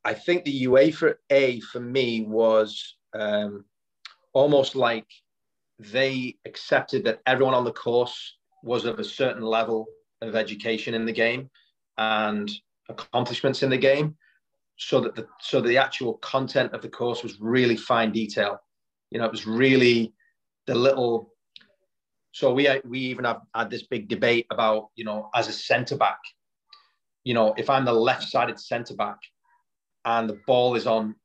[SPEAKER 3] I think the UEFA A for me was um, almost like they accepted that everyone on the course was of a certain level of education in the game and accomplishments in the game so that the so that the actual content of the course was really fine detail you know it was really the little so we we even have had this big debate about you know as a center back you know if i'm the left sided center back and the ball is on,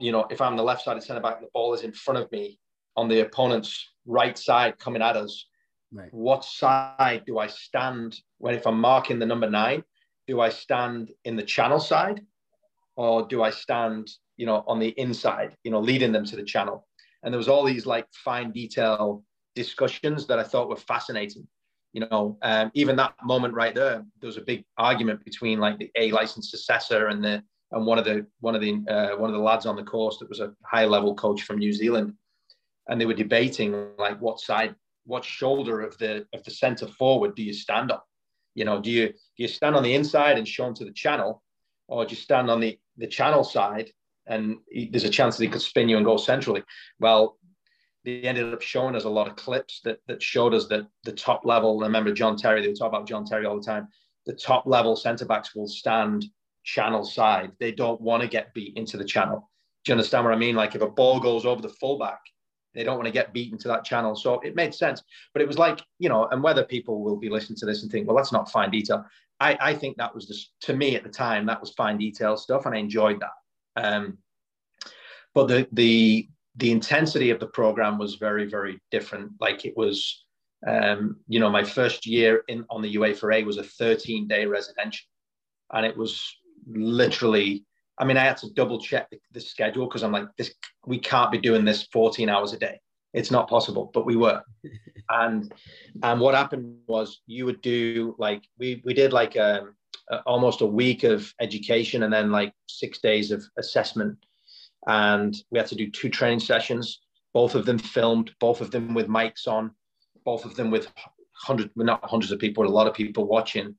[SPEAKER 3] you know, if I'm the left sided centre back, the ball is in front of me on the opponent's right side coming at us. Right. What side do I stand when if I'm marking the number nine? Do I stand in the channel side or do I stand, you know, on the inside, you know, leading them to the channel? And there was all these like fine detail discussions that I thought were fascinating. You know, um, even that moment right there, there was a big argument between like the A licensed assessor and the and one of the one of the uh, one of the lads on the course that was a high level coach from New Zealand, and they were debating like what side, what shoulder of the of the centre forward do you stand on? You know, do you do you stand on the inside and show him to the channel, or do you stand on the the channel side and he, there's a chance that he could spin you and go centrally? Well, they ended up showing us a lot of clips that that showed us that the top level. I remember John Terry. They would talk about John Terry all the time. The top level centre backs will stand channel side. They don't want to get beat into the channel. Do you understand what I mean? Like if a ball goes over the fullback, they don't want to get beaten to that channel. So it made sense. But it was like, you know, and whether people will be listening to this and think, well, that's not fine detail. I, I think that was just, to me at the time, that was fine detail stuff. And I enjoyed that. Um, but the, the, the intensity of the program was very, very different. Like it was, um, you know, my first year in on the UEFA A was a 13 day residential. And it was literally I mean, I had to double check the, the schedule because I'm like, this we can't be doing this 14 hours a day. It's not possible, but we were. and and what happened was you would do like we we did like um almost a week of education and then like six days of assessment. And we had to do two training sessions, both of them filmed, both of them with mics on, both of them with hundreds, not hundreds of people, but a lot of people watching.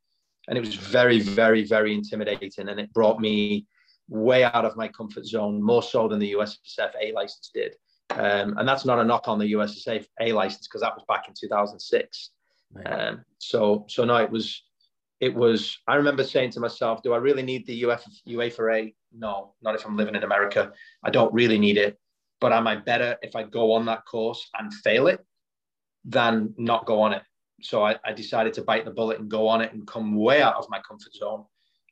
[SPEAKER 3] And it was very, very, very intimidating. And it brought me way out of my comfort zone, more so than the USSF A license did. Um, and that's not a knock on the USSF A license because that was back in 2006. Um, so, so no, it was, it was. I remember saying to myself, "Do I really need the UF, UEFA A? No, not if I'm living in America. I don't really need it. But am I better if I go on that course and fail it than not go on it? So I, I decided to bite the bullet and go on it and come way out of my comfort zone.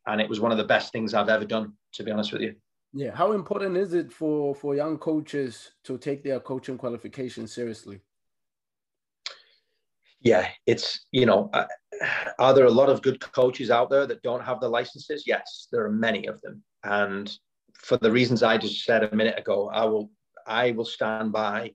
[SPEAKER 3] And it was one of the best things I've ever done, to be honest with you.
[SPEAKER 2] Yeah. How important is it for for young coaches to take their coaching qualification seriously?
[SPEAKER 3] Yeah, it's you know, uh, are there a lot of good coaches out there that don't have the licenses? Yes, there are many of them, and for the reasons I just said a minute ago, I will I will stand by.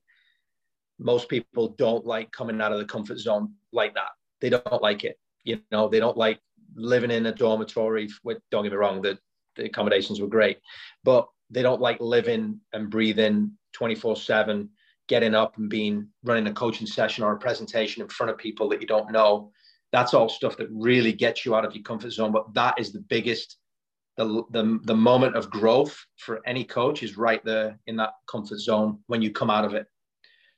[SPEAKER 3] Most people don't like coming out of the comfort zone like that. They don't like it. You know, they don't like living in a dormitory. With, don't get me wrong, the, the accommodations were great, but they don't like living and breathing 24 7 getting up and being running a coaching session or a presentation in front of people that you don't know. That's all stuff that really gets you out of your comfort zone but that is the biggest the, the, the moment of growth for any coach is right there in that comfort zone when you come out of it.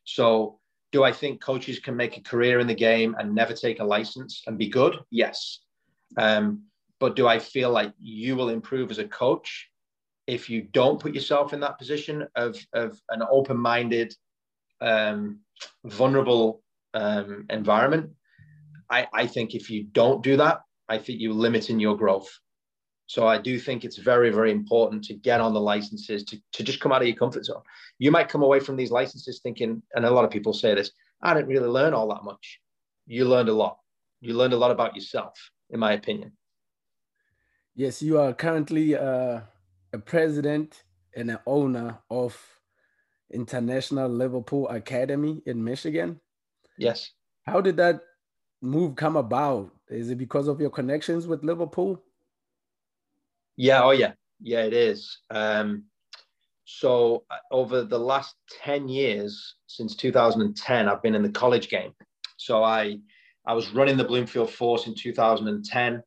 [SPEAKER 3] So do i think coaches can make a career in the game and never take a license and be good? Yes. Um, but do i feel like you will improve as a coach if you don't put yourself in that position of, of an open-minded um, vulnerable um, environment, I, I think if you don't do that, I think you're limiting your growth. So I do think it's very, very important to get on the licenses, to, to just come out of your comfort zone. You might come away from these licenses thinking, and a lot of people say this, I didn't really learn all that much. You learned a lot. You learned a lot about yourself, in my opinion.
[SPEAKER 2] Yes, you are currently uh, a president and an owner of International Liverpool Academy in Michigan.
[SPEAKER 3] Yes.
[SPEAKER 2] How did that move come about? Is it because of your connections with Liverpool?
[SPEAKER 3] Yeah, oh yeah, yeah, it is. Um, so uh, over the last ten years, since 2010, I've been in the college game. So I, I was running the Bloomfield Force in 2010.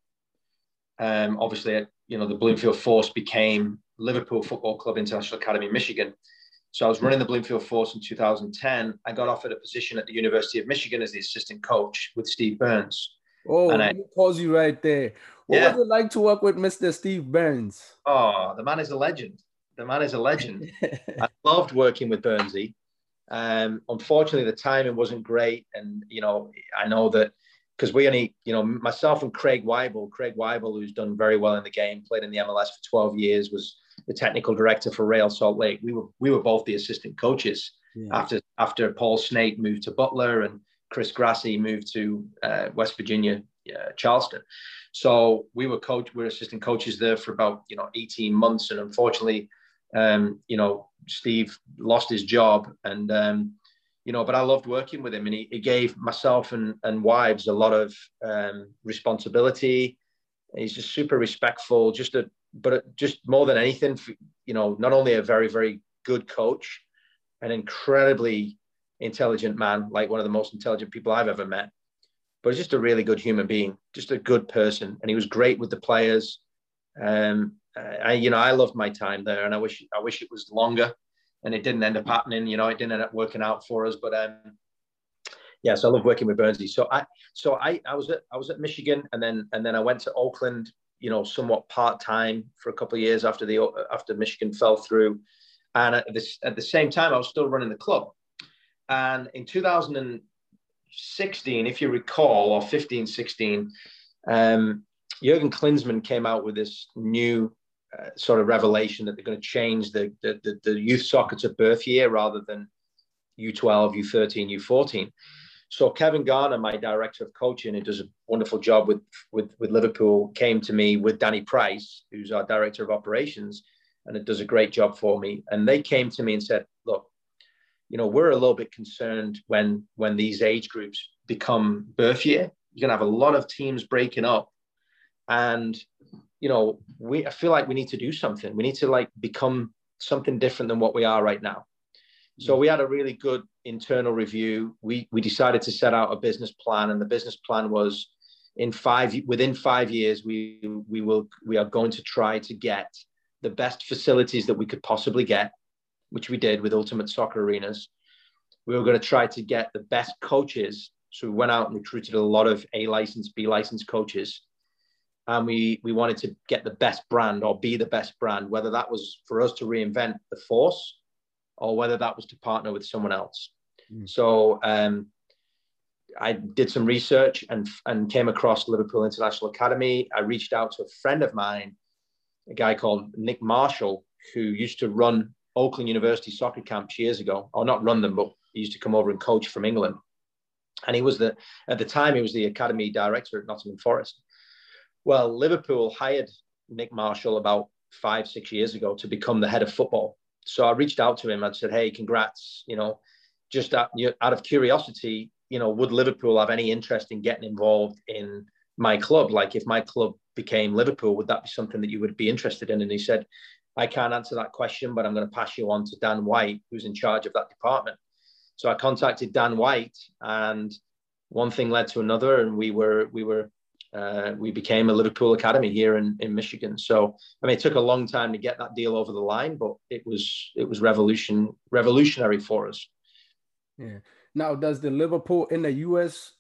[SPEAKER 3] Um, obviously, you know, the Bloomfield Force became Liverpool Football Club International Academy, Michigan. So I was running the Bloomfield Force in 2010. I got offered a position at the University of Michigan as the assistant coach with Steve Burns.
[SPEAKER 2] Oh, and I pause you right there. What yeah. was it like to work with Mr. Steve Burns?
[SPEAKER 3] Oh, the man is a legend. The man is a legend. I loved working with Burnsy. Um, unfortunately, the timing wasn't great, and you know, I know that because we only, you know, myself and Craig Waibel, Craig Waibel, who's done very well in the game, played in the MLS for 12 years, was the technical director for Real Salt Lake. We were we were both the assistant coaches yeah. after after Paul Snape moved to Butler and Chris Grassie moved to uh, West Virginia, uh, Charleston. So we were coach, we were assistant coaches there for about you know 18 months, and unfortunately, um, you know, Steve lost his job, and um, you know, but I loved working with him, and he, he gave myself and and wives a lot of um, responsibility. He's just super respectful, just a but just more than anything, you know, not only a very, very good coach, an incredibly intelligent man, like one of the most intelligent people I've ever met, but he's just a really good human being, just a good person. And he was great with the players. Um, I, you know, I loved my time there, and I wish I wish it was longer, and it didn't end up happening. You know, it didn't end up working out for us. But um, yeah, so I love working with Burnsy. So I, so I, I was at I was at Michigan, and then and then I went to Oakland you know, somewhat part time for a couple of years after the after Michigan fell through, and at this at the same time, I was still running the club. And in 2016, if you recall, or 15, 16, um, Jurgen Klinsmann came out with this new uh, sort of revelation that they're going to change the, the, the, the youth soccer to birth year rather than U12, U13, U14. So Kevin Garner, my director of coaching, who does a wonderful job with, with, with Liverpool, came to me with Danny Price, who's our director of operations, and it does a great job for me. And they came to me and said, look, you know, we're a little bit concerned when when these age groups become birth year. You're gonna have a lot of teams breaking up and you know, we I feel like we need to do something. We need to like become something different than what we are right now. So mm. we had a really good internal review. We we decided to set out a business plan, and the business plan was in five within five years we we will we are going to try to get the best facilities that we could possibly get, which we did with Ultimate Soccer Arenas. We were going to try to get the best coaches. So we went out and recruited a lot of A license, B license coaches and we we wanted to get the best brand or be the best brand whether that was for us to reinvent the force or whether that was to partner with someone else. Mm. so um, i did some research and and came across liverpool international academy. I reached out to a friend of mine a guy called nick marshall who used to run oakland university soccer camps years ago or not run them but he used to come over and coach from england. And he was the at the time he was the academy director at nottingham forest well, Liverpool hired Nick Marshall about five, six years ago to become the head of football. So I reached out to him and said, "Hey, congrats! You know, just out, of curiosity, you know, would Liverpool have any interest in getting involved in my club? Like, if my club became Liverpool, would that be something that you would be interested in?" And he said, "I can't answer that question, but I'm going to pass you on to Dan White, who's in charge of that department." So I contacted Dan White, and one thing led to another, and we were we were uh, we became a Liverpool Academy here in, in Michigan. So I mean, it took a long time to get that deal over the line, but it was it was revolution revolutionary for us.
[SPEAKER 2] Yeah. Now, does the Liverpool in the U.S.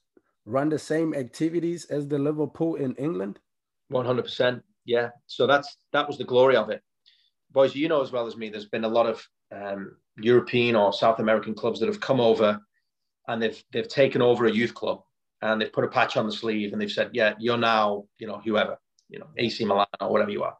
[SPEAKER 2] run the same activities as the Liverpool in England?
[SPEAKER 3] One hundred percent. Yeah. So that's that was the glory of it, boys. You know as well as me. There's been a lot of um, European or South American clubs that have come over, and they've they've taken over a youth club and they've put a patch on the sleeve and they've said, yeah, you're now, you know, whoever, you know, AC Milan or whatever you are.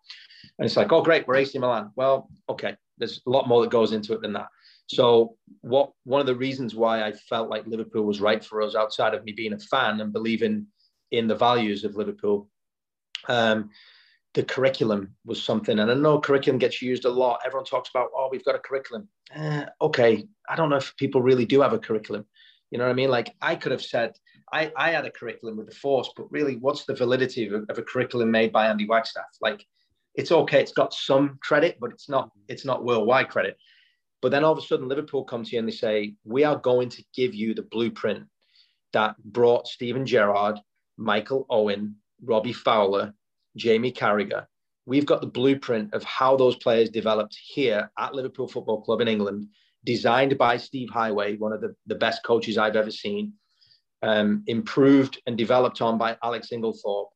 [SPEAKER 3] And it's like, oh, great, we're AC Milan. Well, okay, there's a lot more that goes into it than that. So, what one of the reasons why I felt like Liverpool was right for us, outside of me being a fan and believing in the values of Liverpool, um, the curriculum was something. And I know curriculum gets used a lot. Everyone talks about, oh, we've got a curriculum. Eh, okay, I don't know if people really do have a curriculum. You know what I mean? Like I could have said, I, I had a curriculum with the force, but really, what's the validity of a, of a curriculum made by Andy Wagstaff? Like, it's okay, it's got some credit, but it's not it's not worldwide credit. But then all of a sudden, Liverpool come to you and they say, we are going to give you the blueprint that brought Steven Gerrard, Michael Owen, Robbie Fowler, Jamie Carragher. We've got the blueprint of how those players developed here at Liverpool Football Club in England, designed by Steve Heighway, one of the, the best coaches I've ever seen um, improved and developed on by Alex Inglethorpe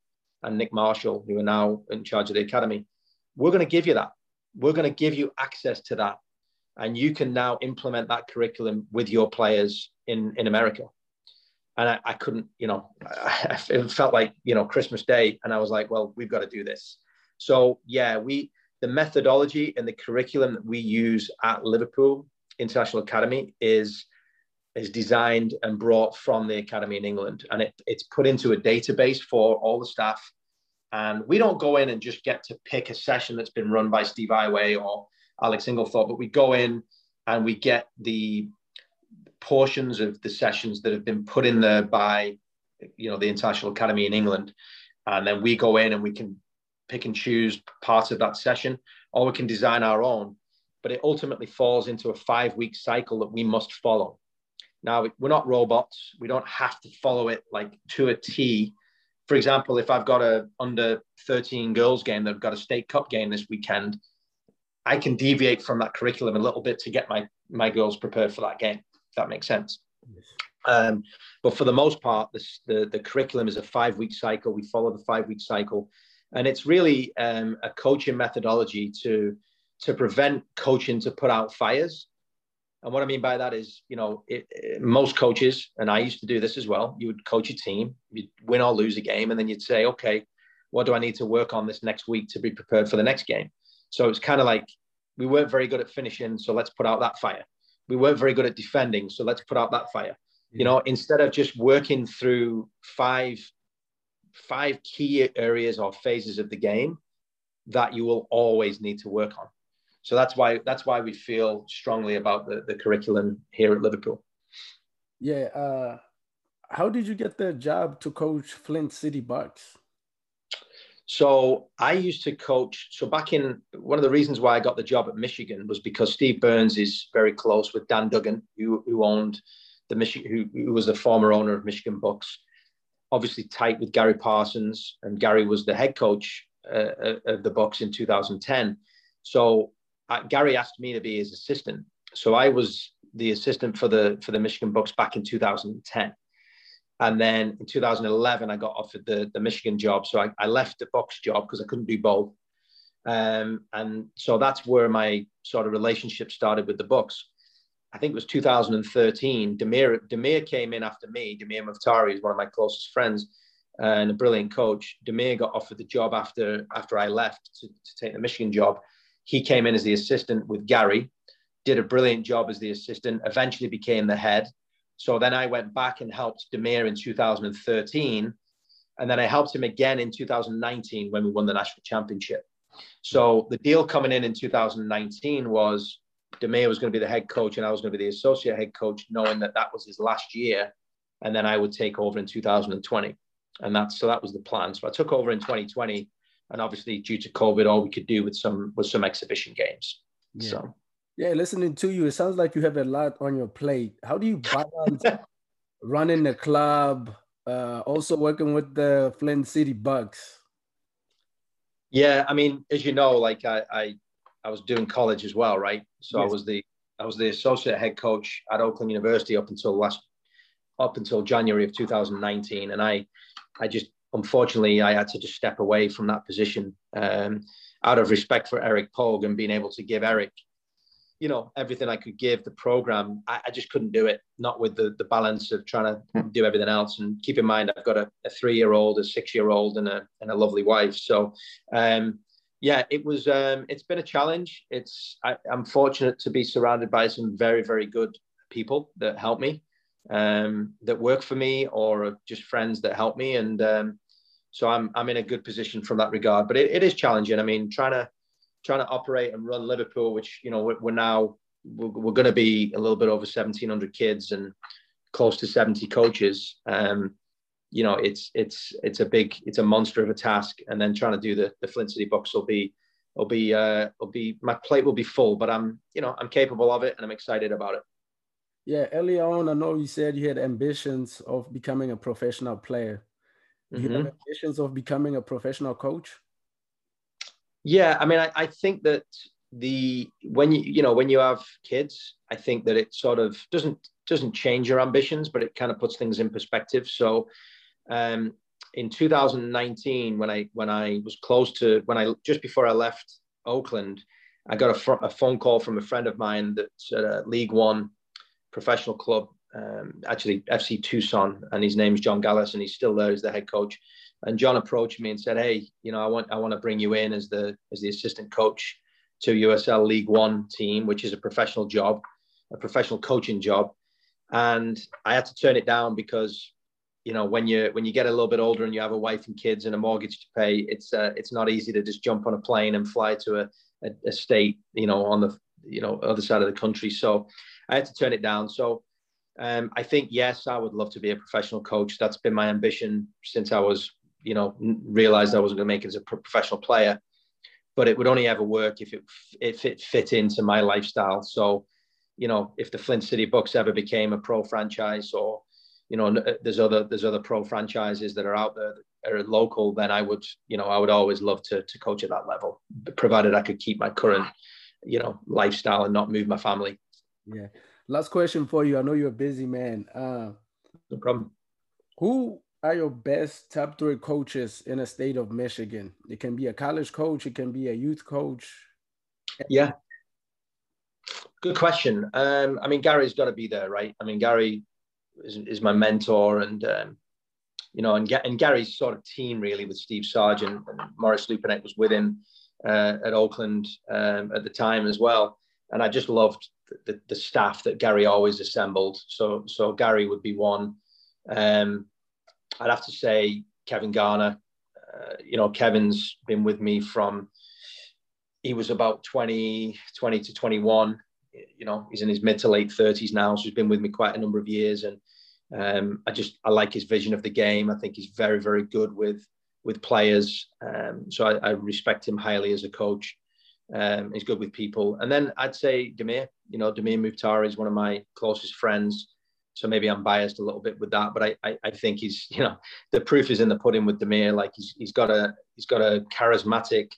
[SPEAKER 3] and Nick Marshall, who are now in charge of the academy. We're going to give you that. We're going to give you access to that. And you can now implement that curriculum with your players in, in America. And I, I couldn't, you know, I, it felt like, you know, Christmas Day. And I was like, well, we've got to do this. So, yeah, we, the methodology and the curriculum that we use at Liverpool International Academy is is designed and brought from the academy in England, and it, it's put into a database for all the staff. And we don't go in and just get to pick a session that's been run by Steve Heighway or Alex Inglethorpe, but we go in and we get the portions of the sessions that have been put in there by, you know, the International Academy in England, and then we go in and we can pick and choose parts of that session, or we can design our own. But it ultimately falls into a five-week cycle that we must follow. Now, we're not robots. We don't have to follow it like to a T. For example, if I've got a under 13 girls game that have got a state cup game this weekend, I can deviate from that curriculum a little bit to get my, my girls prepared for that game, if that makes sense. Yes. Um, but for the most part, this, the, the curriculum is a five week cycle. We follow the five week cycle. And it's really um, a coaching methodology to, to prevent coaching to put out fires and what I mean by that is, you know, it, it, most coaches, and I used to do this as well, you would coach a team, you'd win or lose a game, and then you'd say, okay, what do I need to work on this next week to be prepared for the next game? So it's kind of like we weren't very good at finishing, so let's put out that fire. We weren't very good at defending, so let's put out that fire. You know, instead of just working through five five key areas or phases of the game that you will always need to work on. So that's why that's why we feel strongly about the, the curriculum here at Liverpool.
[SPEAKER 2] Yeah. Uh, how did you get the job to coach Flint City Bucks?
[SPEAKER 3] So I used to coach. So back in one of the reasons why I got the job at Michigan was because Steve Burns is very close with Dan Duncan, who, who owned the Michigan, who, who was the former owner of Michigan Bucks. Obviously tight with Gary Parsons, and Gary was the head coach uh, uh of the Bucks in 2010. So uh, Gary asked me to be his assistant. So I was the assistant for the for the Michigan Bucks back in 2010. And then in 2011, I got offered the, the Michigan job. So I, I left the Bucks job because I couldn't do both. Um, and so that's where my sort of relationship started with the Bucks. I think it was 2013. Demir, Demir came in after me. Demir Muftari is one of my closest friends and a brilliant coach. Demir got offered the job after after I left to, to take the Michigan job. He came in as the assistant with Gary, did a brilliant job as the assistant, eventually became the head. So then I went back and helped Damir in 2013. And then I helped him again in 2019 when we won the national championship. So the deal coming in in 2019 was Damir was going to be the head coach and I was going to be the associate head coach, knowing that that was his last year. And then I would take over in 2020. And that's so that was the plan. So I took over in 2020. And obviously, due to COVID, all we could do with some was some exhibition games. Yeah. So
[SPEAKER 2] yeah, listening to you, it sounds like you have a lot on your plate. How do you balance running the club, uh, also working with the Flint City Bucks?
[SPEAKER 3] Yeah, I mean, as you know, like I, I, I was doing college as well, right? So yes. I was the I was the associate head coach at Oakland University up until last up until January of 2019, and I, I just unfortunately I had to just step away from that position um, out of respect for Eric Pogue and being able to give Eric you know everything I could give the program, I, I, just couldn't do it. Not with the the balance of trying to hmm. do everything else. And keep in mind, I've got a, a three year old, a six year old, and a and a lovely wife. So, um, yeah, it was. Um, it's been a challenge. It's I, am fortunate to be surrounded by some very very good people that help me, um, that work for me, or just friends that help me. And um, so I'm I'm in a good position from that regard. But it, it is challenging. I mean, trying to trying to operate and run Liverpool, which you know we're, we're now we're, we're going to be a little bit over 1,700 kids and close to 70 coaches. Um, you know, it's it's it's a big it's a monster of a task, and then trying to do the the Flint City Bucks will be will be uh, will be my plate will be full, but I'm you know I'm capable of it and I'm excited about it.
[SPEAKER 2] Yeah, early on, I know you said you had ambitions of becoming a professional player. Do you mm-hmm. have ambitions of becoming a professional coach?
[SPEAKER 3] Yeah, I mean, I, I think that the when you you know when you have kids, I think that it sort of doesn't doesn't change your ambitions, but it kind of puts things in perspective. So, um, in 2019, when I when I was close to when I just before I left Oakland, I got a, fr- a phone call from a friend of mine that's at a League One professional club, um, actually FC Tucson, and his name's John Galas, and he's still there as the head coach. And John approached me and said, "Hey, you know, I want I want to bring you in as the as the assistant coach to USL League One team, which is a professional job, a professional coaching job." And I had to turn it down because, you know, when you when you get a little bit older and you have a wife and kids and a mortgage to pay, it's uh, it's not easy to just jump on a plane and fly to a, a, a state, you know, on the you know other side of the country. So I had to turn it down. So um, I think yes, I would love to be a professional coach. That's been my ambition since I was you know, realized I wasn't going to make it as a professional player. But it would only ever work if it if it fit into my lifestyle. So, you know, if the Flint City Bucks ever became a pro franchise, or you know, there's other there's other pro franchises that are out there that are local, then I would, you know, I would always love to to coach at that level, provided I could keep my current, you know, lifestyle and not move my family.
[SPEAKER 2] Yeah. Last question for you. I know you're a busy man. Uh,
[SPEAKER 3] no problem.
[SPEAKER 2] Who are your best top three coaches in the state of Michigan? It can be a college coach, it can be a youth coach.
[SPEAKER 3] Yeah. Good question. Um, I mean, Gary's got to be there, right? I mean, Gary is, is my mentor, and um, you know, and, and Gary's sort of team really with Steve Sargent and Maurice Lupinek was with him uh, at Oakland um, at the time as well. And I just loved the, the, staff that Gary always assembled. So, so Gary would be one. Um, I'd have to say Kevin Garner. Uh, you know, Kevin's been with me from he was about 20, 20 to 21. You know, he's in his mid to late 30s now, so he's been with me quite a number of years. And um, I just I like his vision of the game. I think he's very, very good with with players. Um, so I, I, respect him highly as a coach. Um, he's good with people. And then I'd say Demir, You know, Demir Mukhtar is one of my closest friends. So maybe I'm biased a little bit with that, but I, I, I think he's, you know, the proof is in the pudding with Demir. Like he's, he's got a, he's got a charismatic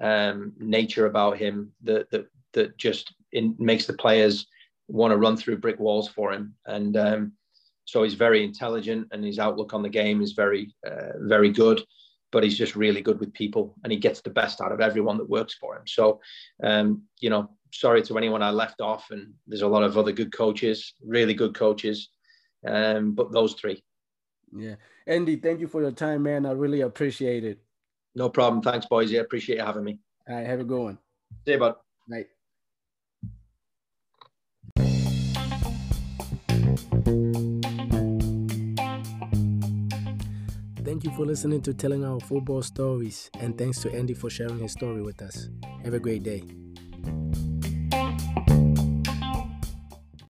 [SPEAKER 3] um, nature about him that, that, that just in, makes the players want to run through brick walls for him. And um, so he's very intelligent and his outlook on the game is very, uh, very good. But he's just really good with people and he gets the best out of everyone that works for him. So, um, you know, sorry to anyone I left off. And there's a lot of other good coaches, really good coaches. Um, but those three.
[SPEAKER 2] Yeah. Andy, thank you for your time, man. I really appreciate it.
[SPEAKER 3] No problem. Thanks, boys. I appreciate you having me.
[SPEAKER 2] All right. Have a good one.
[SPEAKER 3] See you, bud.
[SPEAKER 2] Night. Thank you for listening to Telling Our Football Stories, and thanks to Andy for sharing his story with us. Have a great day.